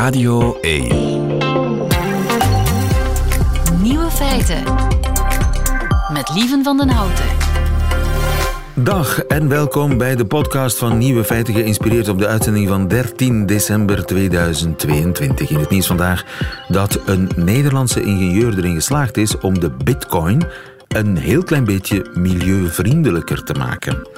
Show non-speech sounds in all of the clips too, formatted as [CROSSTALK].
Radio 1. Nieuwe feiten. Met Lieven van den Houten. Dag en welkom bij de podcast van Nieuwe Feiten, geïnspireerd op de uitzending van 13 december 2022. In het nieuws vandaag dat een Nederlandse ingenieur erin geslaagd is om de bitcoin een heel klein beetje milieuvriendelijker te maken.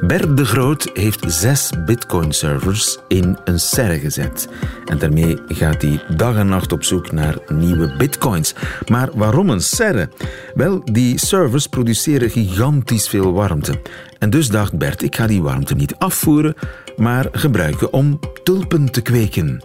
Bert de Groot heeft zes Bitcoin-servers in een serre gezet. En daarmee gaat hij dag en nacht op zoek naar nieuwe bitcoins. Maar waarom een serre? Wel, die servers produceren gigantisch veel warmte. En dus dacht Bert, ik ga die warmte niet afvoeren, maar gebruiken om tulpen te kweken.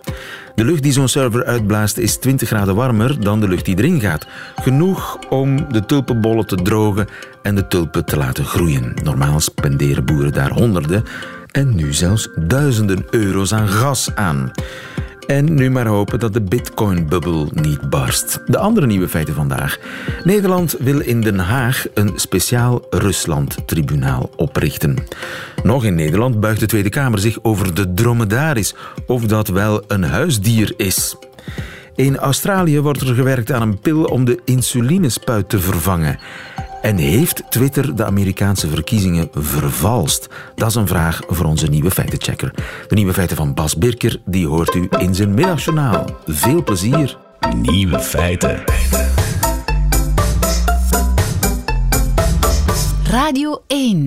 De lucht die zo'n server uitblaast is 20 graden warmer dan de lucht die erin gaat. Genoeg om de tulpenbollen te drogen en de tulpen te laten groeien. Normaal spenderen boeren daar honderden en nu zelfs duizenden euro's aan gas aan. En nu maar hopen dat de bitcoin-bubbel niet barst. De andere nieuwe feiten vandaag. Nederland wil in Den Haag een speciaal Rusland-tribunaal oprichten. Nog in Nederland buigt de Tweede Kamer zich over de dromedaris, of dat wel een huisdier is. In Australië wordt er gewerkt aan een pil om de insulinespuit te vervangen. En heeft Twitter de Amerikaanse verkiezingen vervalst? Dat is een vraag voor onze nieuwe feitenchecker. De nieuwe feiten van Bas Birker, die hoort u in zijn middagjournaal. Veel plezier. Nieuwe feiten. Radio 1.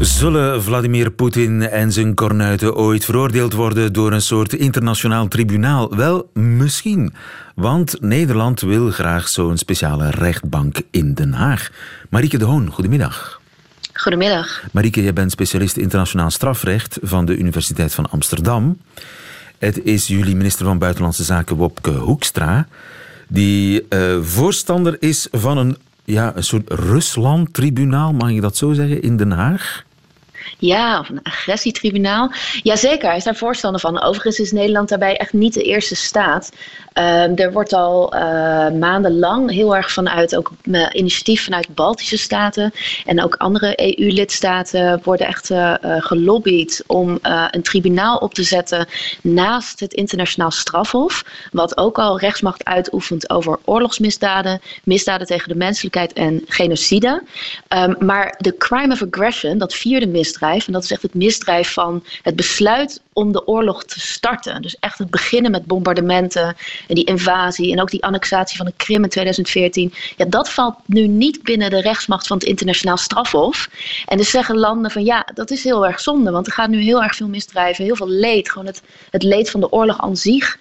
Zullen Vladimir Poetin en zijn kornuiten ooit veroordeeld worden door een soort internationaal tribunaal? Wel, misschien. Want Nederland wil graag zo'n speciale rechtbank in Den Haag. Marieke de Hoon, goedemiddag. Goedemiddag. Marieke, jij bent specialist internationaal strafrecht van de Universiteit van Amsterdam. Het is jullie minister van Buitenlandse Zaken, Wopke Hoekstra, die uh, voorstander is van een, ja, een soort Rusland-tribunaal, mag je dat zo zeggen, in Den Haag? Ja, of een agressietribunaal. Jazeker, hij is daar voorstander van. Overigens is Nederland daarbij echt niet de eerste staat. Uh, er wordt al uh, maandenlang heel erg vanuit, ook initiatief vanuit Baltische staten en ook andere EU-lidstaten worden echt uh, gelobbyd om een tribunaal op te zetten naast het internationaal strafhof, wat ook al rechtsmacht uitoefent over oorlogsmisdaden, misdaden tegen de menselijkheid en genocide. Um, maar de crime of aggression, dat vierde misdrijf, en dat is echt het misdrijf van het besluit om de oorlog te starten. Dus echt het beginnen met bombardementen en die invasie en ook die annexatie van de Krim in 2014. Ja, dat valt nu niet binnen de rechtsmacht van het internationaal strafhof. En dus zeggen landen van ja, dat is heel erg zonde, want er gaat nu heel erg veel misdrijven, heel veel leed. Gewoon het, het leed van de oorlog aan zich.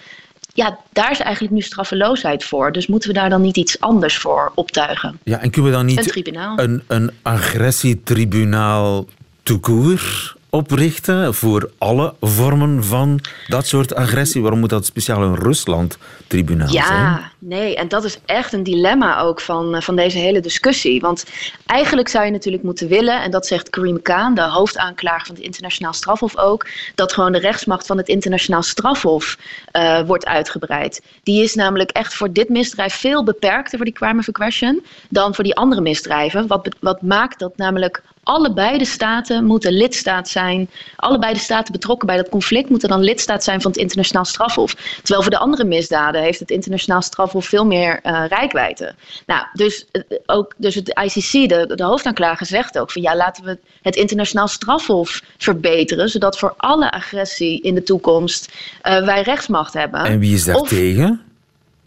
Ja, daar is eigenlijk nu straffeloosheid voor. Dus moeten we daar dan niet iets anders voor optuigen? Ja, en kunnen we dan niet een, een, een agressietribunaal toekoer oprichten voor alle vormen van dat soort agressie? Waarom moet dat speciaal een Rusland-tribunaal ja, zijn? Ja, nee, en dat is echt een dilemma ook van, van deze hele discussie. Want eigenlijk zou je natuurlijk moeten willen, en dat zegt Karim Khan, de hoofdaanklager van het Internationaal Strafhof ook, dat gewoon de rechtsmacht van het Internationaal Strafhof uh, wordt uitgebreid. Die is namelijk echt voor dit misdrijf veel beperkter voor die crime of aggression dan voor die andere misdrijven. Wat, wat maakt dat namelijk allebei de staten moeten lidstaat zijn. Allebei de staten betrokken bij dat conflict moeten dan lidstaat zijn van het internationaal strafhof. Terwijl voor de andere misdaden heeft het internationaal strafhof veel meer uh, rijkwijde. Nou, dus, uh, ook, dus het ICC, de, de hoofdaanklager, zegt ook van ja, laten we het internationaal strafhof verbeteren, zodat voor alle agressie in de toekomst uh, wij rechtsmacht hebben. En wie is daar Of- tegen?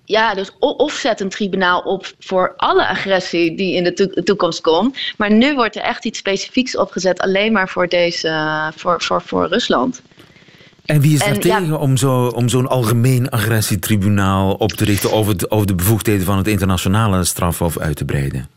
Ja, dus of zet een tribunaal op voor alle agressie die in de to- toekomst komt. Maar nu wordt er echt iets specifieks opgezet, alleen maar voor, deze, voor, voor, voor Rusland. En wie is daar En, tegen om zo- om zo'n algemeen agressietribunaal op te richten over, het, over de bevoegdheden van het internationale strafhof uit te breiden?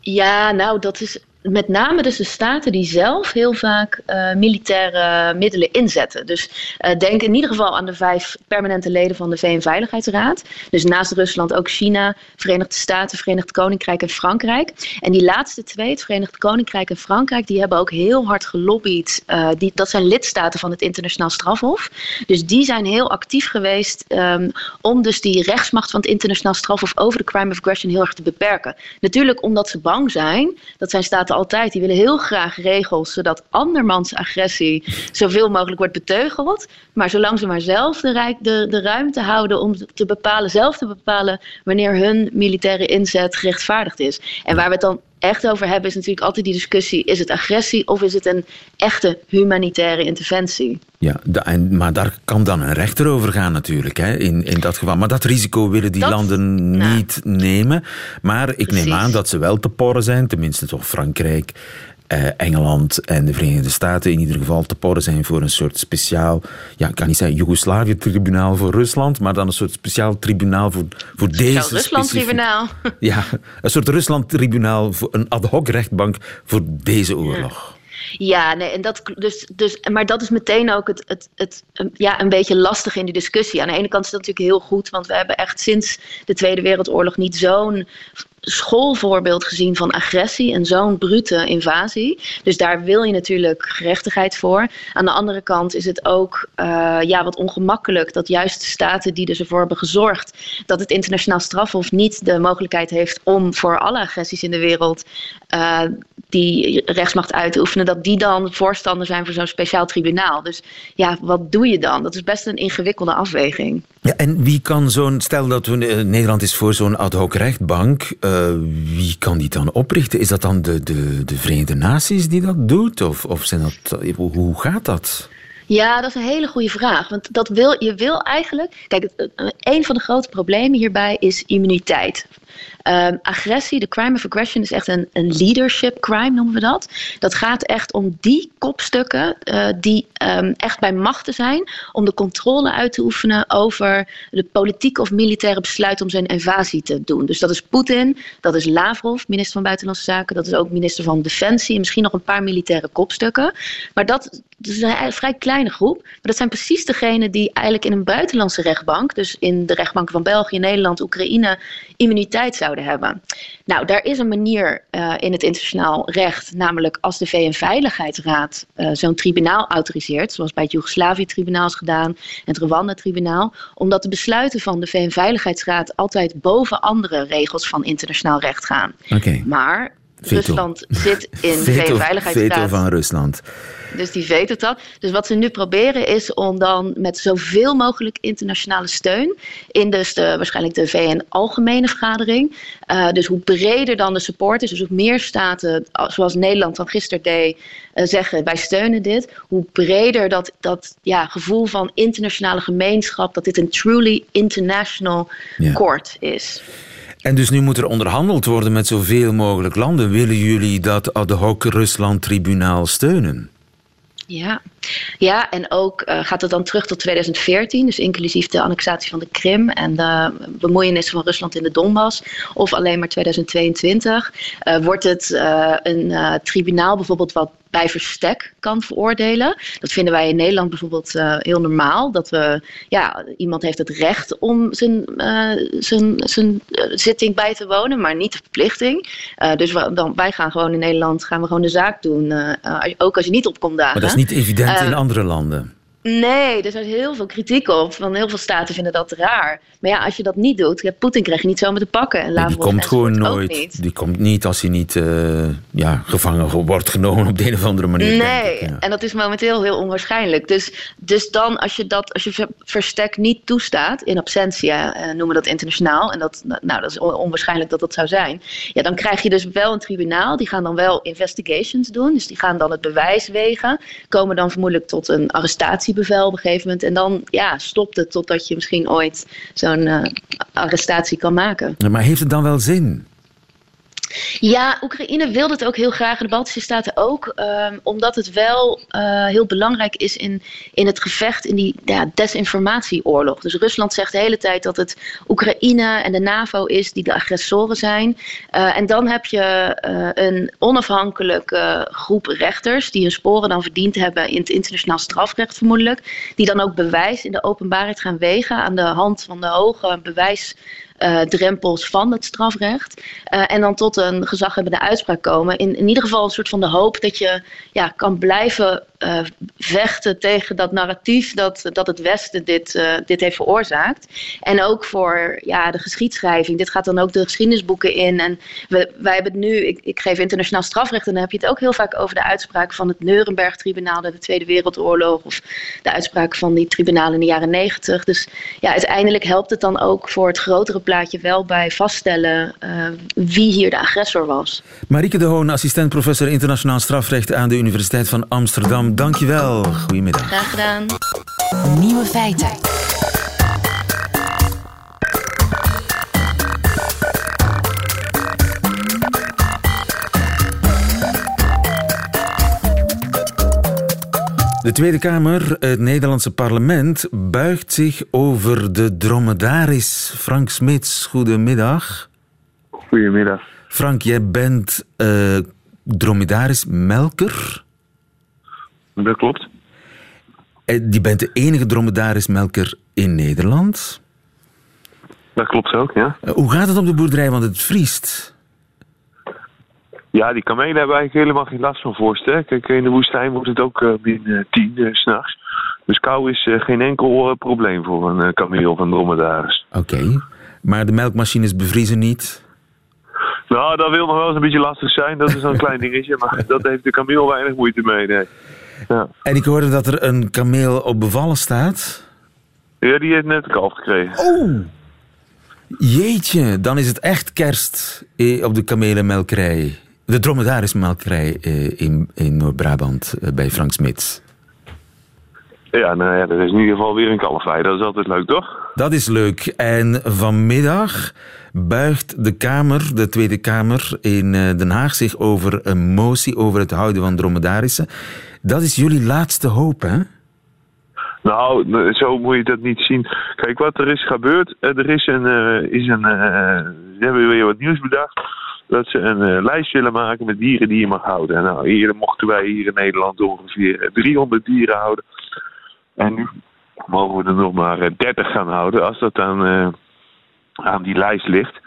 Ja, nou, dat is met name dus de staten die zelf heel vaak uh, militaire middelen inzetten. Dus uh, denk in ieder geval aan de vijf permanente leden van de VN-veiligheidsraad. Dus naast Rusland ook China, Verenigde Staten, Verenigd Koninkrijk en Frankrijk. En die laatste twee, het Verenigd Koninkrijk en Frankrijk, die hebben ook heel hard gelobbyd. Uh, die, dat zijn lidstaten van het internationaal strafhof. Dus die zijn heel actief geweest um, om dus die rechtsmacht van het internationaal strafhof over de crime of aggression heel erg te beperken. Natuurlijk omdat ze bang zijn, dat zijn staten altijd. Die willen heel graag regels zodat andermans agressie zoveel mogelijk wordt beteugeld. Maar zolang ze maar zelf de, de, de ruimte houden om te bepalen, zelf te bepalen wanneer hun militaire inzet gerechtvaardigd is. En waar we het dan echt over hebben is natuurlijk altijd die discussie: is het agressie of is het een echte humanitaire interventie? Ja, en, maar daar kan dan een rechter over gaan natuurlijk, hè, in, in dat geval. Maar dat risico willen die landen nou. niet nemen. Maar ik neem aan dat ze wel te porren zijn, tenminste toch Frankrijk eh, Engeland en de Verenigde Staten in ieder geval te porren zijn voor een soort speciaal, ja, ik kan niet zeggen Joegoslavië-tribunaal voor Rusland, maar dan een soort speciaal tribunaal voor, voor deze. Rusland-tribunaal. Ja, een soort Rusland-tribunaal, een ad hoc rechtbank voor deze oorlog. Ja, nee, en dat, dus, dus, maar dat is meteen ook het, het, het, ja, een beetje lastig in die discussie. Aan de ene kant is dat natuurlijk heel goed, want we hebben echt sinds de Tweede Wereldoorlog niet zo'n schoolvoorbeeld gezien van agressie en zo'n brute invasie. Dus daar wil je natuurlijk gerechtigheid voor. Aan de andere kant is het ook uh, ja, wat ongemakkelijk dat juist de staten die dus ervoor hebben gezorgd dat het internationaal strafhof niet de mogelijkheid heeft om voor alle agressies in de wereld uh, die rechtsmacht uit te oefenen, dat die dan voorstander zijn voor zo'n speciaal tribunaal. Dus ja, wat doe je dan? Dat is best een ingewikkelde afweging. En wie kan zo'n, stel dat we, uh, Nederland is voor zo'n ad hoc rechtbank, uh, wie kan die dan oprichten? Is dat dan de, de, de Verenigde Naties die dat doet? Of, of zijn dat, hoe gaat dat? Ja, dat is een hele goede vraag. Want dat wil, je wil eigenlijk. Kijk, een van de grote problemen hierbij is immuniteit. Um, agressie, de crime of aggression, is echt een, een leadership crime, noemen we dat. Dat gaat echt om die kopstukken uh, die um, echt bij machten zijn om de controle uit te oefenen over de politieke of militaire besluit om zijn invasie te doen. Dus dat is Poetin, dat is Lavrov, minister van Buitenlandse Zaken, dat is ook minister van Defensie en misschien nog een paar militaire kopstukken. Maar dat, dat is een vrij kleine groep. Maar dat zijn precies degenen die eigenlijk in een buitenlandse rechtbank, dus in de rechtbanken van België, Nederland, Oekraïne, immuniteit zouden hebben. Nou, daar is een manier uh, in het internationaal recht, namelijk als de VN-veiligheidsraad uh, zo'n tribunaal autoriseert, zoals bij het Joegoslavië-tribunaal is gedaan en het Rwanda-tribunaal, omdat de besluiten van de VN-veiligheidsraad altijd boven andere regels van internationaal recht gaan. Okay. Maar Rusland zit in de VN-veiligheidsraad. Veto van Rusland. Dus die veto dat. Dus wat ze nu proberen is om dan met zoveel mogelijk internationale steun in dus de, waarschijnlijk de VN-algemene vergadering. Uh, dus hoe breder dan de support is, dus hoe meer staten, zoals Nederland dan gisteren deed, uh, zeggen wij steunen dit. Hoe breder dat, dat ja, gevoel van internationale gemeenschap, dat dit een truly international court is. En dus nu moet er onderhandeld worden met zoveel mogelijk landen. Willen jullie dat ad hoc Rusland-tribunaal steunen? Ja, ja en ook uh, gaat het dan terug tot 2014, dus inclusief de annexatie van de Krim en de bemoeienis van Rusland in de Donbass, of alleen maar 2022, uh, wordt het uh, een tribunaal bijvoorbeeld wat bij verstek kan veroordelen. Dat vinden wij in Nederland bijvoorbeeld heel normaal. Dat we, ja, iemand heeft het recht om zijn, zijn, zijn zitting bij te wonen, maar niet de verplichting. dus dan, wij gaan gewoon in Nederland gaan we gewoon de zaak doen. ook als je niet opkomt dagen. Maar dat is niet evident in andere landen. Nee, er is heel veel kritiek op. Van heel veel staten vinden dat raar. Maar ja, als je dat niet doet, Poetin krijg je niet zomaar te pakken. En nee, die komt gewoon nooit. Die komt niet als hij niet uh, ja, gevangen wordt genomen op de een of andere manier. Nee, ik, ja. en dat is momenteel heel onwaarschijnlijk. Dus, dus dan, als je dat, als je verstek niet toestaat, in absentia uh, noemen we dat internationaal. En dat, nou, dat is onwaarschijnlijk dat dat zou zijn. Ja, dan krijg je dus wel een tribunaal. Die gaan dan wel investigations doen. Dus die gaan dan het bewijs wegen. Komen dan vermoedelijk tot een arrestatie bevel op een gegeven moment. En dan ja, stopt het totdat je misschien ooit zo'n uh, arrestatie kan maken. Maar heeft het dan wel zin? Ja, Oekraïne wil het ook heel graag en de Baltische Staten ook. Um, omdat het wel uh, heel belangrijk is in, in het gevecht in die ja, desinformatieoorlog. Dus Rusland zegt de hele tijd dat het Oekraïne en de NAVO is die de agressoren zijn. Uh, en dan heb je uh, een onafhankelijke groep rechters die hun sporen dan verdiend hebben in het internationaal strafrecht vermoedelijk. Die dan ook bewijs in de openbaarheid gaan wegen aan de hand van de hoge bewijs uh, drempels van het strafrecht. Uh, en dan tot een gezaghebbende uitspraak komen. In, in ieder geval een soort van de hoop dat je ja, kan blijven eh, vechten tegen dat narratief dat, dat het Westen dit, uh, dit heeft veroorzaakt. En ook voor ja, de geschiedschrijving. Dit gaat dan ook de geschiedenisboeken in. En we, wij hebben het nu, ik, ik geef internationaal strafrecht en dan heb je het ook heel vaak over de uitspraak van het Nuremberg-tribunaal de Tweede Wereldoorlog of de uitspraak van die tribunalen in de jaren negentig. Dus ja, uiteindelijk helpt het dan ook voor het grotere plaatje wel bij vaststellen uh, wie hier de agressor was. Marieke de Hoon, assistent professor internationaal strafrecht aan de Universiteit van Amsterdam. Dankjewel. Goedemiddag. Graag gedaan. Nieuwe feiten. De Tweede Kamer, het Nederlandse parlement, buigt zich over de dromedaris. Frank Smits, goedemiddag. Goedemiddag. Frank, jij bent uh, dromedarismelker? Dat klopt. Je eh, bent de enige dromedarismelker in Nederland? Dat klopt ook, ja. Uh, hoe gaat het op de boerderij? Want het vriest. Ja, die kamelen hebben eigenlijk helemaal geen last van vorst. Hè? Kijk, in de woestijn wordt het ook uh, min 10 uh, s'nachts. Dus kou is uh, geen enkel probleem voor een kameel van dromedaris. Oké, okay. maar de melkmachines bevriezen niet? Nou, dat wil nog wel eens een beetje lastig zijn. Dat is een klein dingetje, maar [LAUGHS] dat heeft de kameel weinig moeite mee. Nee. Ja. En ik hoorde dat er een kameel op bevallen staat. Ja, die heeft net een kalf gekregen. Oh! Jeetje, dan is het echt kerst op de kamelenmelkerij. De dromedarismelkerij in, in Noord-Brabant bij Frank Smits. Ja, nou ja, er is in ieder geval weer een kalf bij. Dat is altijd leuk, toch? Dat is leuk. En vanmiddag buigt de Kamer, de Tweede Kamer in Den Haag, zich over een motie over het houden van dromedarissen. Dat is jullie laatste hoop, hè? Nou, zo moet je dat niet zien. Kijk, wat er is gebeurd. Er is een. Uh, is een uh, ze hebben weer wat nieuws bedacht. Dat ze een lijst willen maken met dieren die je mag houden. Nou, hier mochten wij hier in Nederland ongeveer 300 dieren houden. En nu mogen we er nog maar 30 gaan houden. Als dat aan, aan die lijst ligt.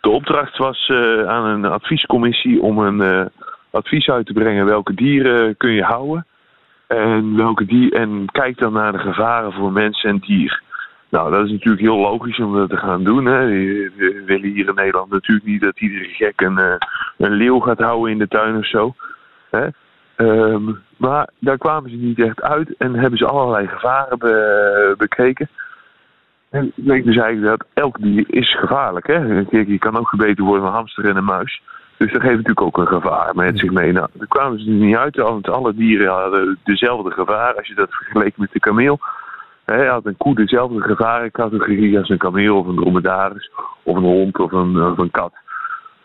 De opdracht was aan een adviescommissie om een advies uit te brengen welke dieren kun je houden. En, welke en kijk dan naar de gevaren voor mens en dier. Nou, dat is natuurlijk heel logisch om dat te gaan doen. Hè. We willen hier in Nederland natuurlijk niet dat iedere gek een, een leeuw gaat houden in de tuin of zo. Hè. Um, maar daar kwamen ze niet echt uit en hebben ze allerlei gevaren be, bekeken. En ik weet dus eigenlijk dat elk dier is gevaarlijk. Hè. Kijk, je kan ook gebeten worden van een hamster en een muis. Dus dat geeft natuurlijk ook een gevaar met zich mee. Nou, daar kwamen ze niet uit, want alle dieren hadden dezelfde gevaar. Als je dat vergeleek met de kameel. Hij had een koe dezelfde gevarencategorie als een kameel of een dromedaris. Of een hond of een, of een kat.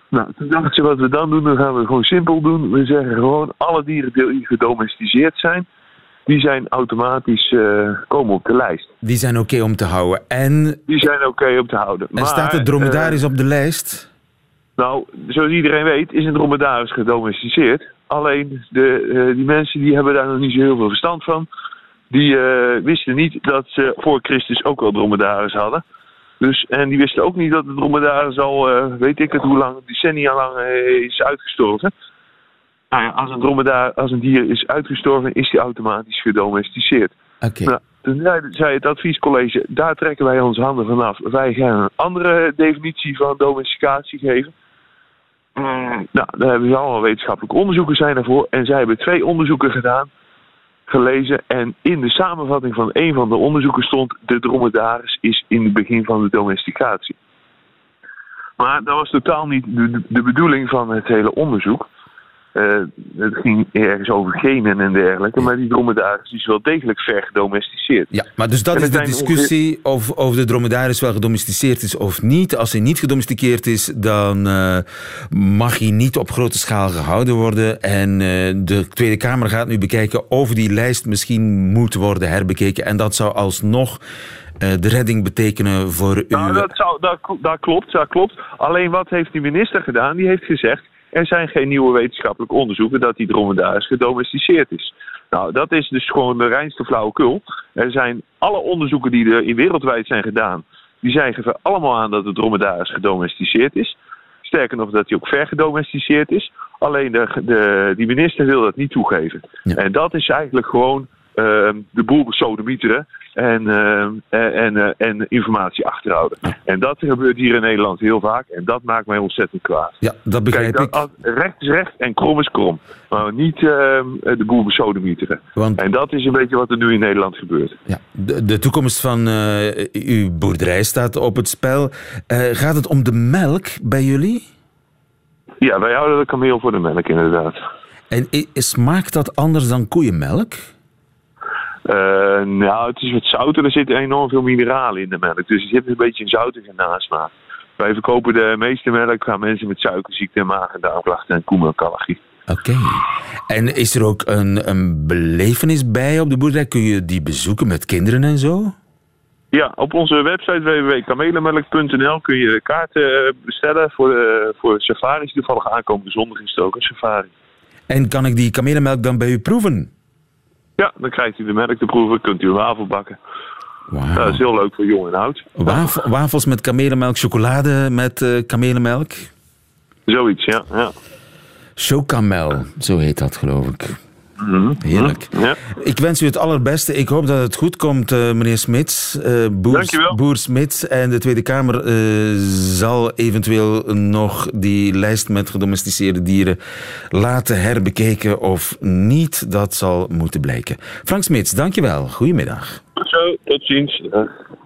Nou, toen dachten ze wat we dan doen, dan gaan we gewoon simpel doen. We zeggen gewoon alle dieren die gedomesticeerd zijn, die zijn automatisch uh, komen op de lijst. Die zijn oké okay om te houden. En... Die zijn oké okay om te houden. En maar, staat de dromedaris uh, op de lijst? Nou, zoals iedereen weet is een dromedaris gedomesticeerd. Alleen de, uh, die mensen die hebben daar nog niet zo heel veel verstand van. Die uh, wisten niet dat ze voor Christus ook al dromedaris hadden. Dus, en die wisten ook niet dat de dromedaris al, uh, weet ik het hoe lang, decennia lang is uitgestorven. Nou ja, als een dromedaar, als een dier is uitgestorven, is die automatisch gedomesticeerd. Oké. Okay. Nou, toen zei, zei het adviescollege, daar trekken wij onze handen vanaf. Wij gaan een andere definitie van domesticatie geven. Mm. Nou, daar hebben ze allemaal wetenschappelijke onderzoeken zijn daarvoor. En zij hebben twee onderzoeken gedaan, gelezen. En in de samenvatting van een van de onderzoeken stond... de dromedaris is in het begin van de domesticatie. Maar dat was totaal niet de bedoeling van het hele onderzoek. Uh, het ging ergens over genen en dergelijke. Maar die dromedaris is wel degelijk ver gedomesticeerd. Ja, maar dus dat is de discussie of, of de dromedaris wel gedomesticeerd is of niet. Als hij niet gedomesticeerd is, dan uh, mag hij niet op grote schaal gehouden worden. En uh, de Tweede Kamer gaat nu bekijken of die lijst misschien moet worden herbekeken. En dat zou alsnog de redding betekenen voor u. Nou, dat, zou, dat, dat klopt, dat klopt. Alleen wat heeft die minister gedaan? Die heeft gezegd er zijn geen nieuwe wetenschappelijke onderzoeken dat die dromedaris gedomesticeerd is. Nou, dat is dus gewoon de reinste flauwekul. Er zijn alle onderzoeken die er in wereldwijd zijn gedaan, die zeggen allemaal aan dat de dromedaris gedomesticeerd is. Sterker nog, dat hij ook vergedomesticeerd is. Alleen de, de, die minister wil dat niet toegeven. Ja. En dat is eigenlijk gewoon ehm, de boel besodemieteren en, ehm, en, en, eh, en informatie achterhouden. En dat gebeurt hier in Nederland heel vaak en dat maakt mij ontzettend kwaad. Ja, dat begrijp Kijk, ik. dat, recht is recht en krom is krom. Maar niet ehm, de boel besodemieteren. Want En dat is een beetje wat er nu in Nederland gebeurt. ja, de, de toekomst van eh, uw boerderij staat op het spel. Eh, gaat het om de melk bij jullie? Ja, wij houden de kameel voor de melk inderdaad. En smaakt dat anders dan koeienmelk? Eh, nou, het is wat zouter. Er zitten enorm veel mineralen in de melk. Dus er zit een beetje een zoutige nasmaak. Wij verkopen de meeste melk aan mensen met suikerziekte, maag- en darmklachten en koemelkallergie. Oké. En is er ook een, een belevenis bij op de boerderij? Kun je die bezoeken met kinderen en zo? Ja, op onze website www.kamelenmelk.nl kun je kaarten eh, bestellen voor, de, voor safaris. Toevallig aankomende zondag is het ook een safari. En kan ik die kamelenmelk dan bij u proeven? Ja, dan krijgt u de melk te proeven, kunt u een wafel bakken. Dat is heel leuk voor jong en oud. Waf- wafels met kamelenmelk, chocolade met eh kamelenmelk. Zoiets, ja. ja. Chocamel, zo heet dat geloof ik. Mhm. Heerlijk. ja. Ik wens u het allerbeste. Ik hoop dat het goed komt, eh, meneer Smits. eh boer, boer Smits. En de Tweede Kamer eh, zal eventueel nog die lijst met gedomesticeerde dieren laten herbekeken of niet. Dat zal moeten blijken. Frank Smits, dankjewel. Goedemiddag. Goed zo, tot ziens.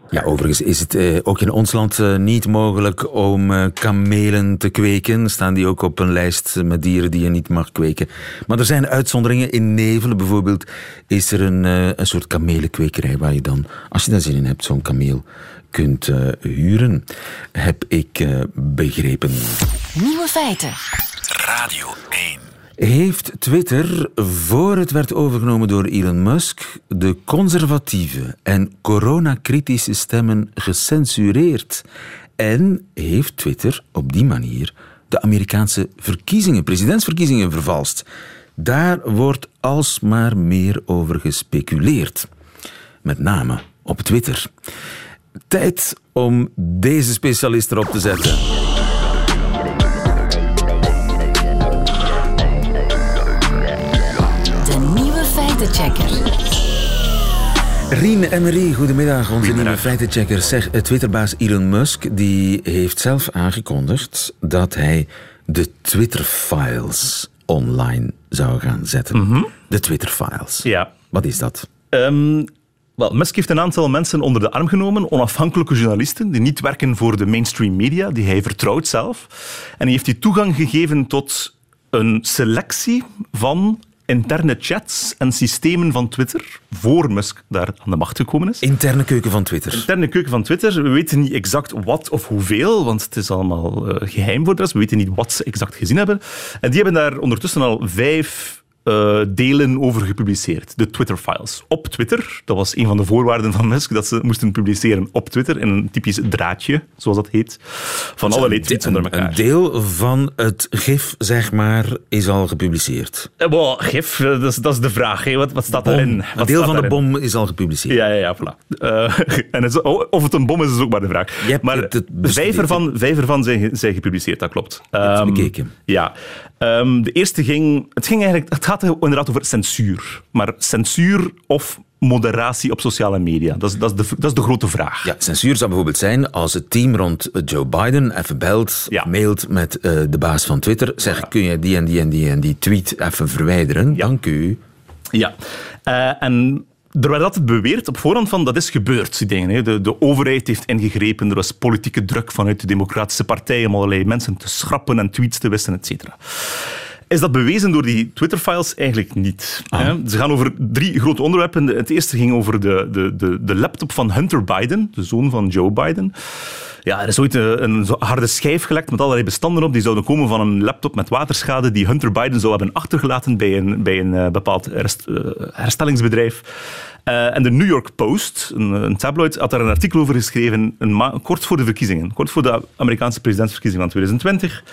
Ja, overigens is het eh, ook in ons land eh, niet mogelijk om eh, kamelen te kweken. Staan die ook op een lijst met dieren die je niet mag kweken. Maar er zijn uitzonderingen. In Nevelen bijvoorbeeld is er een, een soort kamelenkwekerij waar je dan, als je daar zin in hebt, zo'n kameel kunt huren. Heb ik eh, begrepen. Nieuwe feiten. Radio 1. Heeft Twitter, voor het werd overgenomen door Elon Musk, de conservatieve en coronakritische stemmen gecensureerd? En heeft Twitter op die manier de Amerikaanse verkiezingen, presidentsverkiezingen, vervalst? Daar wordt alsmaar meer over gespeculeerd. Met name op Twitter. Tijd om deze specialist erop te zetten. Feitenchecker. Rien Emery, goedemiddag, onze nieuwe feitenchecker. Zeg, eh, Twitterbaas Elon Musk die heeft zelf aangekondigd dat hij de Twitter-files online zou gaan zetten. De Twitter-files. Ja. Wat is dat? Ehm, wel, Musk heeft een aantal mensen onder de arm genomen, onafhankelijke journalisten, die niet werken voor de mainstream media, die hij vertrouwt zelf. En hij heeft die toegang gegeven tot een selectie van interne chats en systemen van Twitter, voor Musk daar aan de macht gekomen is. Interne keuken van Twitter. interne keuken van Twitter. We weten niet exact wat of hoeveel, want het is allemaal eh, geheim voor de rest. We weten niet wat ze exact gezien hebben. En die hebben daar ondertussen al vijf eh, delen over gepubliceerd. De Twitter-files. Op Twitter. Dat was een van de voorwaarden van Musk, dat ze moesten publiceren op Twitter in een typisch draadje, zoals dat heet, van allerlei tweets onder Een, elkaar. een deel van het gif, zeg maar, is al gepubliceerd. Eh, gif, eh, dat is, dat is de vraag. hè. Wat, wat staat Bom. daarin? Een Wat deel van de bom is al gepubliceerd. Ja, ja, ja, voilà. Eh, [LAUGHS] en het is- of het een bom is, is ook maar de vraag. Je hebt maar het- vijf ervan, vijf ervan zijn, zijn gepubliceerd, dat klopt. Ehm, bekeken. Ja. Ehm, de eerste ging... Het, ging eigenlijk, het gaat inderdaad over censuur. Maar censuur of moderatie op sociale media? Dat is, dat is, de, dat is de grote vraag. Ja, censuur zou bijvoorbeeld zijn als het team rond Joe Biden even belt, Ja. mailt met eh, de baas van Twitter, zegt kun je die en die en die en die tweet even verwijderen? Dank u. Ja. Eh, en er werd altijd beweerd op voorhand van dat is gebeurd. Die dingen, hè. De, de overheid heeft ingegrepen, er was politieke druk vanuit de Democratische Partij om allerlei mensen te schrappen en tweets te wisselen, et cetera. Is dat bewezen door die Twitter-files? Eigenlijk niet. hè. Ze gaan over drie grote onderwerpen. Het eerste ging over de, de, de, de laptop van Hunter Biden, de zoon van Joe Biden. Ja, er is ooit een, een harde schijf gelekt met allerlei bestanden op. Die zouden komen van een laptop met waterschade die Hunter Biden zou hebben achtergelaten bij een, bij een eh, bepaald eh, herstellingsbedrijf. Eh, en de New York Post, een, tabloid, had daar een artikel over geschreven, een kort voor de verkiezingen, kort voor de Amerikaanse presidentsverkiezingen van 2020.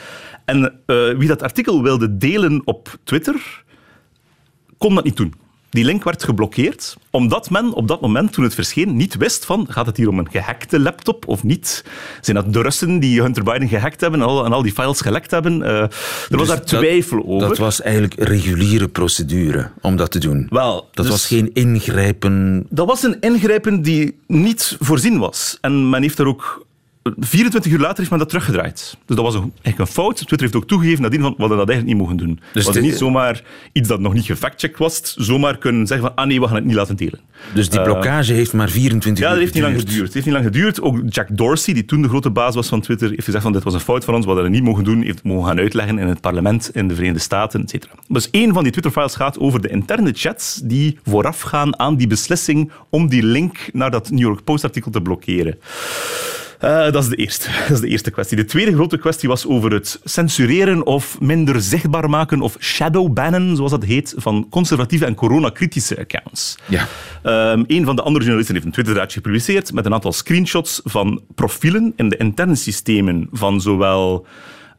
En eh, wie dat artikel wilde delen op Twitter, kon dat niet doen. Die link werd geblokkeerd, omdat men op dat moment, toen het verscheen, niet wist van, gaat het hier om een gehackte laptop of niet? Zijn dat de Russen die Hunter Biden gehackt hebben en al, en al die files gelekt hebben? Uh, er was Dus daar dat- twijfel over. Dat was eigenlijk reguliere procedure om dat te doen. Wel, dat dus- was geen ingrijpen. Dat was een ingrijpen die niet voorzien was. En men heeft er ook... 24 uur later heeft men dat teruggedraaid. Dus dat was een, eigenlijk een fout. Twitter heeft ook toegegeven nadien van, we hadden dat eigenlijk niet mogen doen. we hadden dit- niet zomaar iets dat nog niet gefactcheckt was, zomaar kunnen zeggen van, ah nee, we gaan het niet laten delen. Dus die blokkage heeft maar 24 Ja, uur dat heeft niet lang geduurd. geduurd. Het heeft niet lang geduurd. Ook Jack Dorsey, die toen de grote baas was van Twitter, heeft gezegd van dit was een fout van ons, we hadden het niet mogen doen, heeft het mogen gaan uitleggen in het parlement in de Verenigde Staten, et cetera. Dus één van die Twitter-files gaat over de interne chats die voorafgaan aan die beslissing om die link naar dat New York Post-artikel te blokkeren. Eh, dat, is de eerste. [LAUGHS] dat is de eerste kwestie. De tweede grote kwestie was over het censureren of minder zichtbaar maken of shadowbannen, zoals dat heet, van conservatieve en coronakritische accounts. Ja. Ehm, een van de andere journalisten heeft een Twitter-draadje gepubliceerd met een aantal screenshots van profielen in de interne systemen van zowel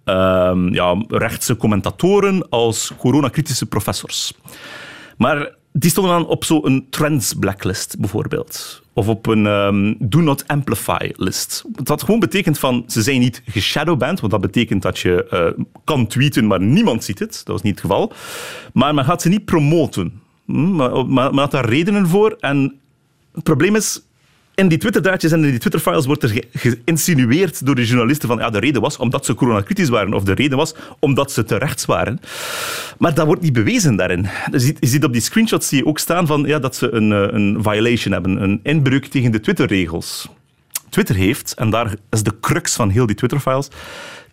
ehm, ja, rechtse commentatoren als coronakritische professors. Maar die stonden dan op zo'n trends blacklist bijvoorbeeld. Of op een ehm, do not amplify list. Dat gewoon betekent van, ze zijn niet geshadowband, want dat betekent dat je eh, kan tweeten, maar niemand ziet het. Dat was niet het geval. Maar men gaat ze niet promoten. Hm, Maar, maar had daar redenen voor. En het probleem is, in die Twitter-draadjes en in die Twitter-files wordt er ge- geïnsinueerd door de journalisten van ja, de reden was omdat ze coronakritisch waren of de reden was omdat ze te rechts waren. Maar dat wordt niet bewezen daarin. Je, ziet, op die screenshots zie je ook staan van, ja, dat ze een, eh, een violation hebben, een inbreuk tegen de Twitter-regels. Twitter heeft, en daar is de crux van heel die Twitter-files,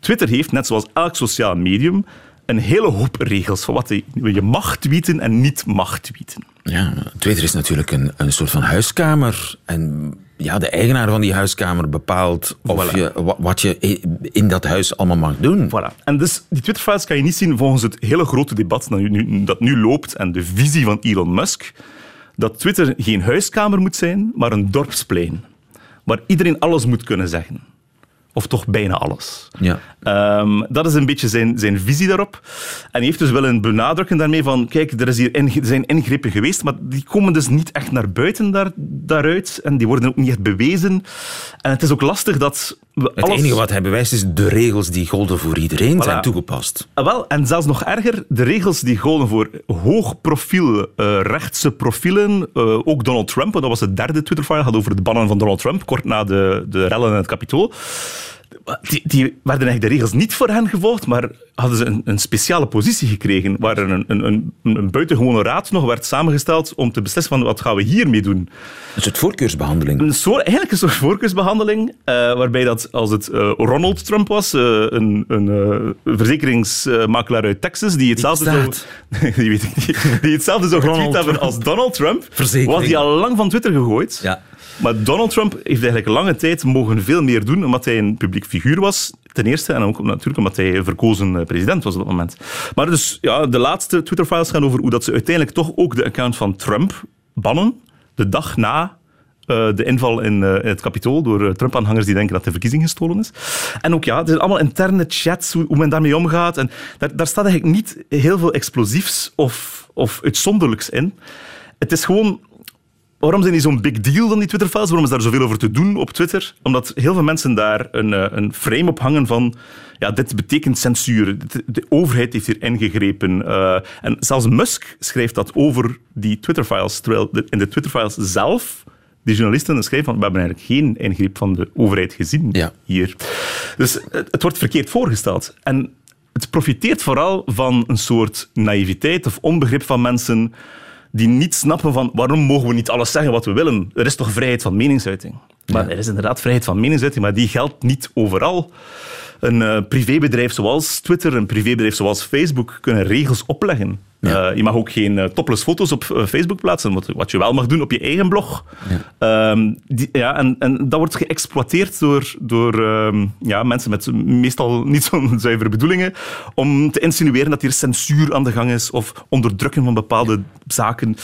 Twitter heeft, net zoals elk sociaal medium, een hele hoop regels van wat je mag tweeten en niet mag tweeten. Ja, Twitter is natuurlijk een, een soort van huiskamer. En ja, de eigenaar van die huiskamer bepaalt of Voilà. je, wa- wat je in dat huis allemaal mag doen. Voilà. En dus die Twitter-files kan je niet zien volgens het hele grote debat dat nu, dat nu loopt en de visie van Elon Musk, dat Twitter geen huiskamer moet zijn, maar een dorpsplein. Waar iedereen alles moet kunnen zeggen. Of toch bijna alles. Ja. Ehm, dat is een beetje zijn, zijn visie daarop. En hij heeft dus wel een benadrukken daarmee van, kijk, er, is hier er zijn ingrepen geweest, maar die komen dus niet echt naar buiten daar, daaruit. En die worden ook niet echt bewezen. En het is ook lastig dat we Het alles... enige wat hij bewijst is de regels die golden voor iedereen zijn toegepast. Ah, Wel, en zelfs nog erger, de regels die golden voor hoog profiel, eh, rechtse profielen, eh, ook Donald Trump, want dat was het derde Twitter-file, gaat over het bannen van Donald Trump, kort na de, de rellen in het Capitool. Die, die werden eigenlijk de regels niet voor hen gevolgd, maar hadden ze een, een speciale positie gekregen, waar een, een, een, een buitengewone raad nog werd samengesteld om te beslissen van wat gaan we hiermee doen. Een soort voorkeursbehandeling. Een soort, eigenlijk een soort voorkeursbehandeling, eh, waarbij dat als het eh, Ronald Trump was, eh, een, een verzekeringsmakelaar uit Texas, die hetzelfde zou, bestaat. [LAUGHS] die, weet ik niet, die hetzelfde zou getweet hebben als Donald Trump, was die al lang van Twitter gegooid. Ja. Maar Donald Trump heeft eigenlijk lange tijd mogen veel meer doen, omdat hij een publiek figuur was, ten eerste, en ook natuurlijk omdat hij verkozen eh, president was op dat moment. Maar dus, ja, de laatste Twitter-files gaan over hoe dat ze uiteindelijk toch ook de account van Trump bannen, de dag na eh, de inval in, eh, het Capitool door eh, Trump-aanhangers die denken dat de verkiezing gestolen is. En ook ja, het zijn allemaal interne chats, hoe, hoe men daarmee omgaat. En daar, daar staat eigenlijk niet heel veel explosiefs of, of uitzonderlijks in. Het is gewoon Waarom zijn die zo'n big deal dan, die Twitter-files? Waarom is daar zoveel over te doen op Twitter? Omdat heel veel mensen daar een, eh, een frame op hangen van ja, dit betekent censuur. De overheid heeft hier ingegrepen. Eh, en zelfs Musk schrijft dat over die Twitter-files. Terwijl in de Twitter-files zelf die journalisten schrijven van we hebben eigenlijk geen ingreep van de overheid gezien Ja. hier. Dus het, het wordt verkeerd voorgesteld. En het profiteert vooral van een soort naïviteit of onbegrip van mensen die niet snappen van waarom mogen we niet alles zeggen wat we willen. Er is toch vrijheid van meningsuiting. Maar er is inderdaad vrijheid van meningsuiting, maar die geldt niet overal. Een eh, privébedrijf zoals Twitter, een privébedrijf zoals Facebook kunnen regels opleggen. Ja. Eh, je mag ook geen eh, topless foto's op Facebook plaatsen, wat, wat je wel mag doen op je eigen blog. Ehm, die, ja, en, en dat wordt geëxploiteerd door, door ehm, ja, mensen met meestal niet [LAUGHS] zo'n zuivere bedoelingen om te insinueren dat hier censuur aan de gang is of onderdrukken van bepaalde zaken.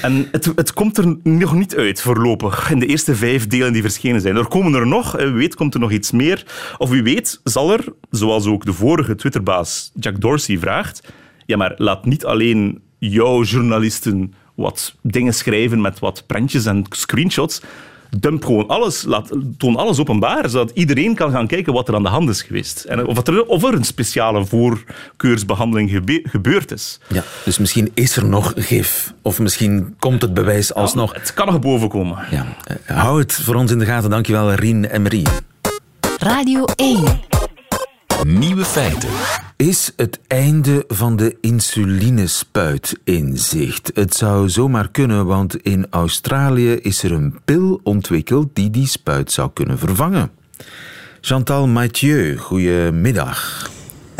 En het, het komt er nog niet uit voorlopig in de eerste vijf delen die verschenen zijn. Er komen er nog, wie weet komt er nog iets meer. Of wie weet zal er, zoals ook de vorige Twitterbaas Jack Dorsey vraagt, ja, maar laat niet alleen jouw journalisten wat dingen schrijven met wat prentjes en screenshots. Dump gewoon alles, laat, toon alles openbaar, zodat iedereen kan gaan kijken wat er aan de hand is geweest. En of, er, of er een speciale voorkeursbehandeling gebe gebeurd is. Ja, dus misschien is er nog gif. Of misschien komt het bewijs alsnog. Ja, het kan nog boven komen. Ja. Uh, hou het voor ons in de gaten. Dankjewel, Rien en Marie. Radio 1. Nieuwe feiten. Is het einde van de insulinespuit in zicht? Het zou zomaar kunnen, want in Australië is er een pil ontwikkeld die die spuit zou kunnen vervangen. Chantal Mathieu, goedemiddag.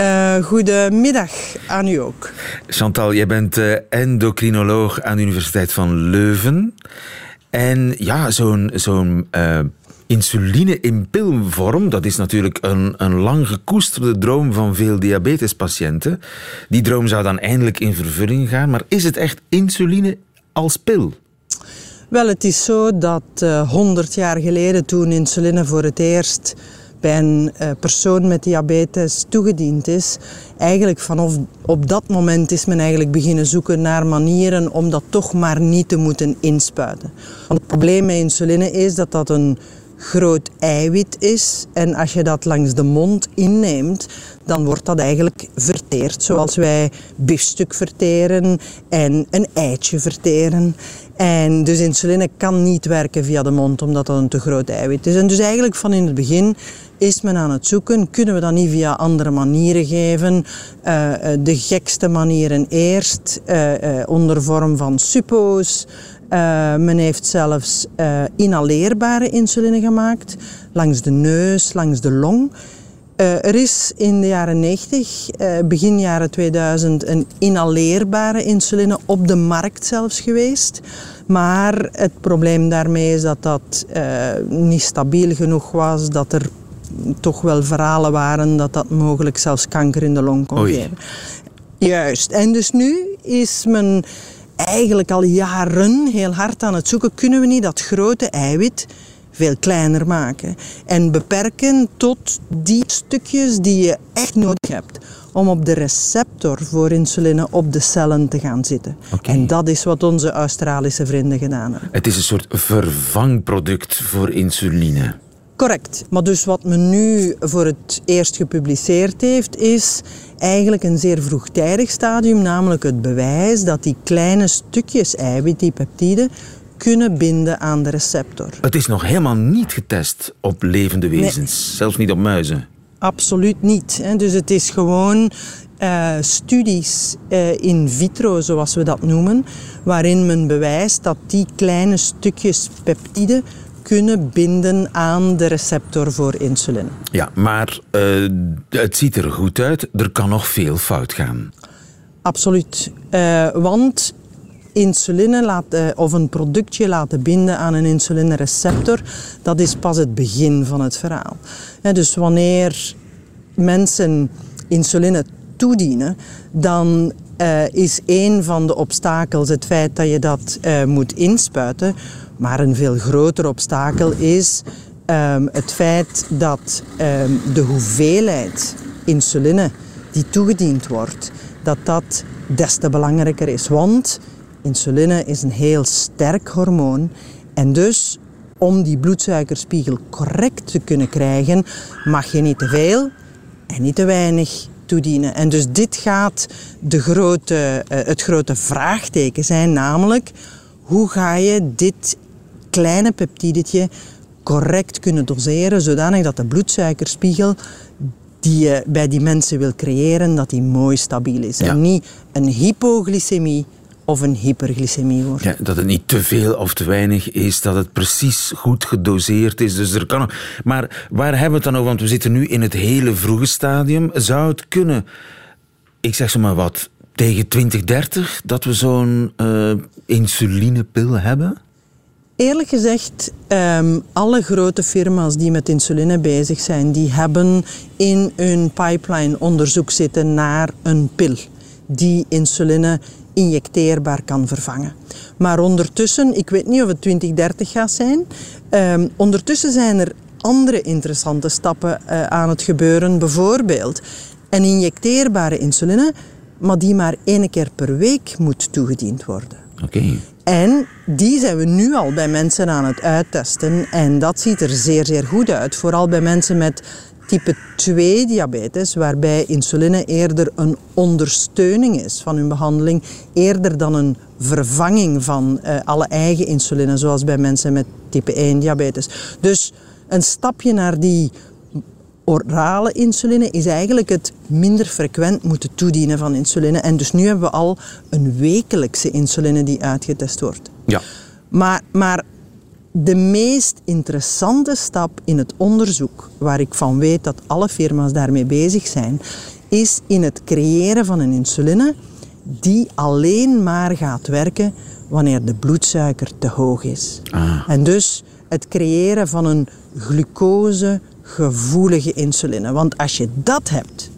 Uh, goedemiddag aan u ook. Chantal, jij bent uh, endocrinoloog aan de Universiteit van Leuven. En ja, zo'n zo'n uh, Insuline in pilvorm, dat is natuurlijk een, een lang gekoesterde droom van veel diabetespatiënten. Die droom zou dan eindelijk in vervulling gaan, maar is het echt insuline als pil? Wel, het is zo dat uh, eh, 100 jaar geleden, toen insuline voor het eerst bij een uh, persoon met diabetes toegediend is, eigenlijk vanaf op dat moment is men eigenlijk beginnen zoeken naar manieren om dat toch maar niet te moeten inspuiten. Want het probleem met insuline is dat dat een groot eiwit is. En als je dat langs de mond inneemt, dan wordt dat eigenlijk verteerd. Zoals wij biefstuk verteren en een eitje verteren. En dus insuline kan niet werken via de mond, omdat dat een te groot eiwit is. En dus eigenlijk van in het begin is men aan het zoeken, kunnen we dat niet via andere manieren geven? Uh, de gekste manieren eerst, uh, onder vorm van suppo's, uh, men heeft zelfs uh, inhaleerbare insuline gemaakt, langs de neus, langs de long. Uh, er is in de jaren 90, begin jaren 2000, een inhaleerbare insuline op de markt zelfs geweest. Maar het probleem daarmee is dat dat niet stabiel genoeg was, dat er toch wel verhalen waren dat dat mogelijk zelfs kanker in de long kon geven. Juist. En dus nu is men eigenlijk al jaren heel hard aan het zoeken. Kunnen we niet dat grote eiwit veel kleiner maken en beperken tot die stukjes die je echt nodig hebt om op de receptor voor insuline op de cellen te gaan zitten. Okay. En dat is wat onze Australische vrienden gedaan hebben. Het is een soort vervangproduct voor insuline. Correct. Maar dus wat men nu voor het eerst gepubliceerd heeft, is eigenlijk een zeer vroegtijdig stadium, namelijk het bewijs dat die kleine stukjes eiwit, die peptiden, kunnen binden aan de receptor. Het is nog helemaal niet getest op levende wezens, nee. zelfs niet op muizen. Absoluut niet. Dus het is gewoon uh, studies uh, in vitro, zoals we dat noemen, waarin men bewijst dat die kleine stukjes peptiden kunnen binden aan de receptor voor insuline. Ja, maar uh, het ziet er goed uit. Er kan nog veel fout gaan. Absoluut. Uh, want insuline laten, of een productje laten binden aan een insulinereceptor, dat is pas het begin van het verhaal. dus wanneer mensen insuline toedienen, dan uh, is een van de obstakels het feit dat je dat uh, moet inspuiten. Maar een veel groter obstakel is um, het feit dat um, de hoeveelheid insuline die toegediend wordt, dat dat des te belangrijker is. Want insuline is een heel sterk hormoon en dus om die bloedsuikerspiegel correct te kunnen krijgen, mag je niet te veel en niet te weinig toedienen. En dus dit gaat de grote, uh, het grote vraagteken zijn, namelijk hoe ga je dit kleine peptidetje correct kunnen doseren, zodanig dat de bloedsuikerspiegel die je bij die mensen wil creëren, dat die mooi stabiel is. Ja. En niet een hypoglycemie of een hyperglycemie wordt. Ja, dat het niet te veel of te weinig is, dat het precies goed gedoseerd is. Dus er kan Maar waar hebben we het dan over? Want we zitten nu in het hele vroege stadium. Zou het kunnen, ik zeg zo maar wat, tegen 2030 dat we zo'n uh, insulinepil hebben? Eerlijk gezegd, um, alle grote firma's die met insuline bezig zijn, die hebben in hun pipeline onderzoek zitten naar een pil die insuline injecteerbaar kan vervangen. Maar ondertussen, ik weet niet of het 2030 gaat zijn, um, ondertussen zijn er andere interessante stappen uh, aan het gebeuren. Bijvoorbeeld een injecteerbare insuline, maar die maar één keer per week moet toegediend worden. Oké. En die zijn we nu al bij mensen aan het uittesten. En dat ziet er zeer, zeer goed uit. Vooral bij mensen met type 2 diabetes, waarbij insuline eerder een ondersteuning is van hun behandeling, eerder dan een vervanging van uh, alle eigen insuline, zoals bij mensen met type 1 diabetes. Dus een stapje naar die orale insuline is eigenlijk het minder frequent moeten toedienen van insuline. En dus nu hebben we al een wekelijkse insuline die uitgetest wordt. Ja. Maar, maar de meest interessante stap in het onderzoek, waar ik van weet dat alle firma's daarmee bezig zijn, is in het creëren van een insuline die alleen maar gaat werken wanneer de bloedsuiker te hoog is. Ah. En dus het creëren van een glucose gevoelige insuline. Want als je dat hebt,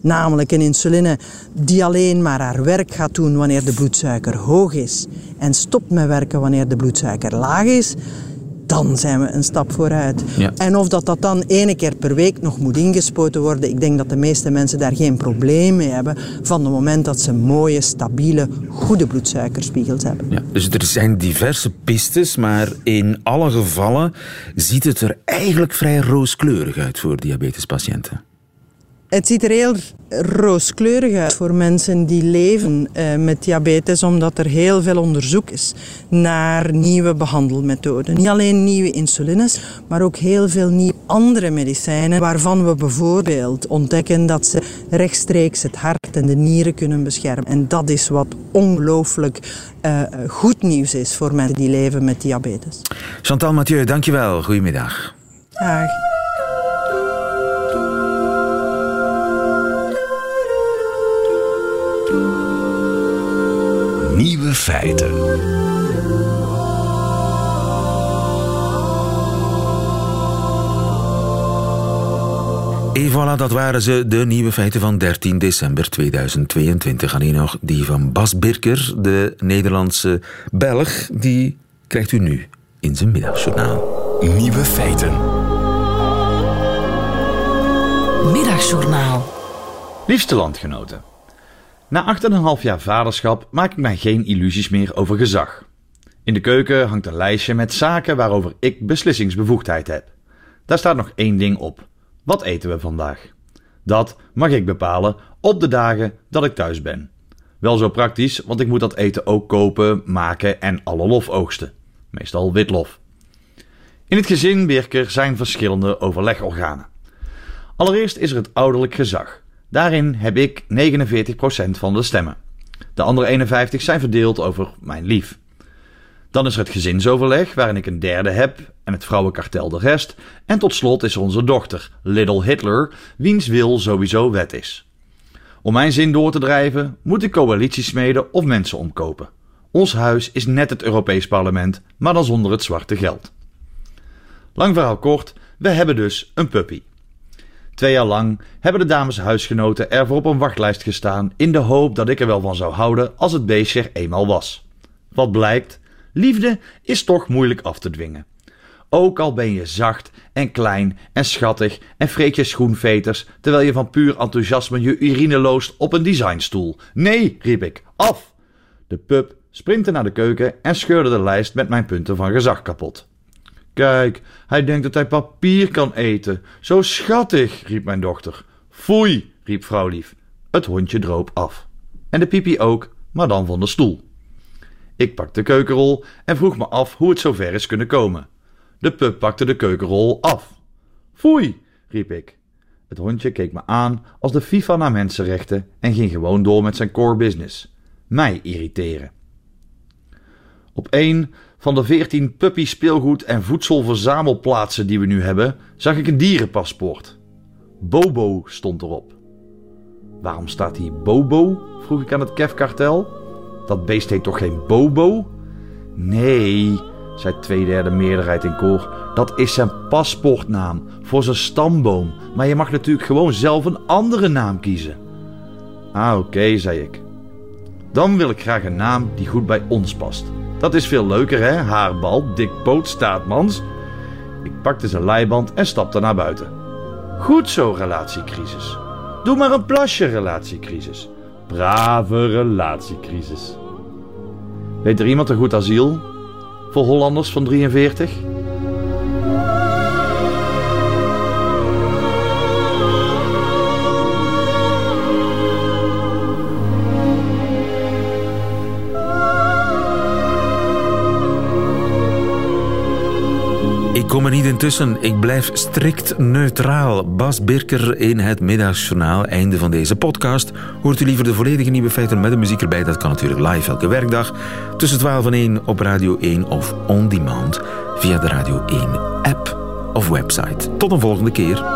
namelijk een insuline die alleen maar haar werk gaat doen wanneer de bloedsuiker hoog is en stopt met werken wanneer de bloedsuiker laag is, dan zijn we een stap vooruit. Ja. En of dat, dat dan ene keer per week nog moet ingespoten worden, ik denk dat de meeste mensen daar geen probleem mee hebben van het moment dat ze mooie, stabiele, goede bloedsuikerspiegels hebben. Ja, dus er zijn diverse pistes, maar in alle gevallen ziet het er eigenlijk vrij rooskleurig uit voor diabetespatiënten. Het ziet er heel rooskleurig uit voor mensen die leven eh, met diabetes, omdat er heel veel onderzoek is naar nieuwe behandelmethoden. Niet alleen nieuwe insulines, maar ook heel veel nieuwe andere medicijnen, waarvan we bijvoorbeeld ontdekken dat ze rechtstreeks het hart en de nieren kunnen beschermen. En dat is wat ongelooflijk uh, goed nieuws is voor mensen die leven met diabetes. Chantal Mathieu, dankjewel. Goedemiddag. Dag. Nieuwe feiten. Et voilà, dat waren ze, de nieuwe feiten van 13 december 2022. Alleen nog die van Bas Birker, de Nederlandse Belg, die krijgt u nu in zijn middagjournaal. Nieuwe feiten. Middagjournaal. Liefste landgenoten. Na 8,5 jaar vaderschap maak ik mij geen illusies meer over gezag. In de keuken hangt een lijstje met zaken waarover ik beslissingsbevoegdheid heb. Daar staat nog één ding op. Wat eten we vandaag? Dat mag ik bepalen op de dagen dat ik thuis ben. Wel zo praktisch, want ik moet dat eten ook kopen, maken en alle lof oogsten. Meestal witlof. In het gezin Birker zijn verschillende overlegorganen. Allereerst is er het ouderlijk gezag. Daarin heb ik 49% van de stemmen. De andere 51 zijn verdeeld over mijn lief. Dan is er het gezinsoverleg, waarin ik een derde heb, en het vrouwenkartel de rest. En tot slot is er onze dochter, Little Hitler, wiens wil sowieso wet is. Om mijn zin door te drijven, moet ik coalities smeden of mensen omkopen. Ons huis is net het Europees Parlement, maar dan zonder het zwarte geld. Lang verhaal kort, we hebben dus een puppy. Twee jaar lang hebben de dames huisgenoten ervoor op een wachtlijst gestaan in de hoop dat ik er wel van zou houden als het beestje er eenmaal was. Wat blijkt? Liefde is toch moeilijk af te dwingen. Ook al ben je zacht en klein en schattig en vreet je schoenveters terwijl je van puur enthousiasme je urine loost op een designstoel. Nee, riep ik, af! De pup sprintte naar de keuken en scheurde de lijst met mijn punten van gezag kapot. Kijk, hij denkt dat hij papier kan eten. Zo schattig, riep mijn dochter. Foei, riep vrouwlief. Het hondje droop af. En de pipi ook, maar dan van de stoel. Ik pakte de keukenrol en vroeg me af hoe het zover is kunnen komen. De pup pakte de keukenrol af. Foei, riep ik. Het hondje keek me aan als de FIFA naar mensenrechten en ging gewoon door met zijn core business. Mij irriteren. Op één van de veertien puppy speelgoed en voedselverzamelplaatsen die we nu hebben, zag ik een dierenpaspoort. Bobo stond erop. Waarom staat hier Bobo? vroeg ik aan het kefkartel. Dat beest heet toch geen Bobo? Nee, zei twee derde meerderheid in koor. Dat is zijn paspoortnaam voor zijn stamboom. Maar je mag natuurlijk gewoon zelf een andere naam kiezen. Ah, oké, zei ik. Dan wil ik graag een naam die goed bij ons past. Dat is veel leuker, hè? Haarbal, dikpoot, staatmans. Ik pakte zijn leiband en stapte naar buiten. Goed zo, relatiecrisis. Doe maar een plasje, relatiecrisis. Brave relatiecrisis. Weet er iemand een goed asiel voor Hollanders van 43? Er niet intussen. Ik blijf strikt neutraal. Bas Birker in het Middagsjournaal. Einde van deze podcast. Hoort u liever de volledige nieuwe feiten met de muziek erbij? Dat kan natuurlijk live elke werkdag. Tussen 12 en 1 op Radio 1 of on demand via de Radio 1 app of website. Tot een volgende keer.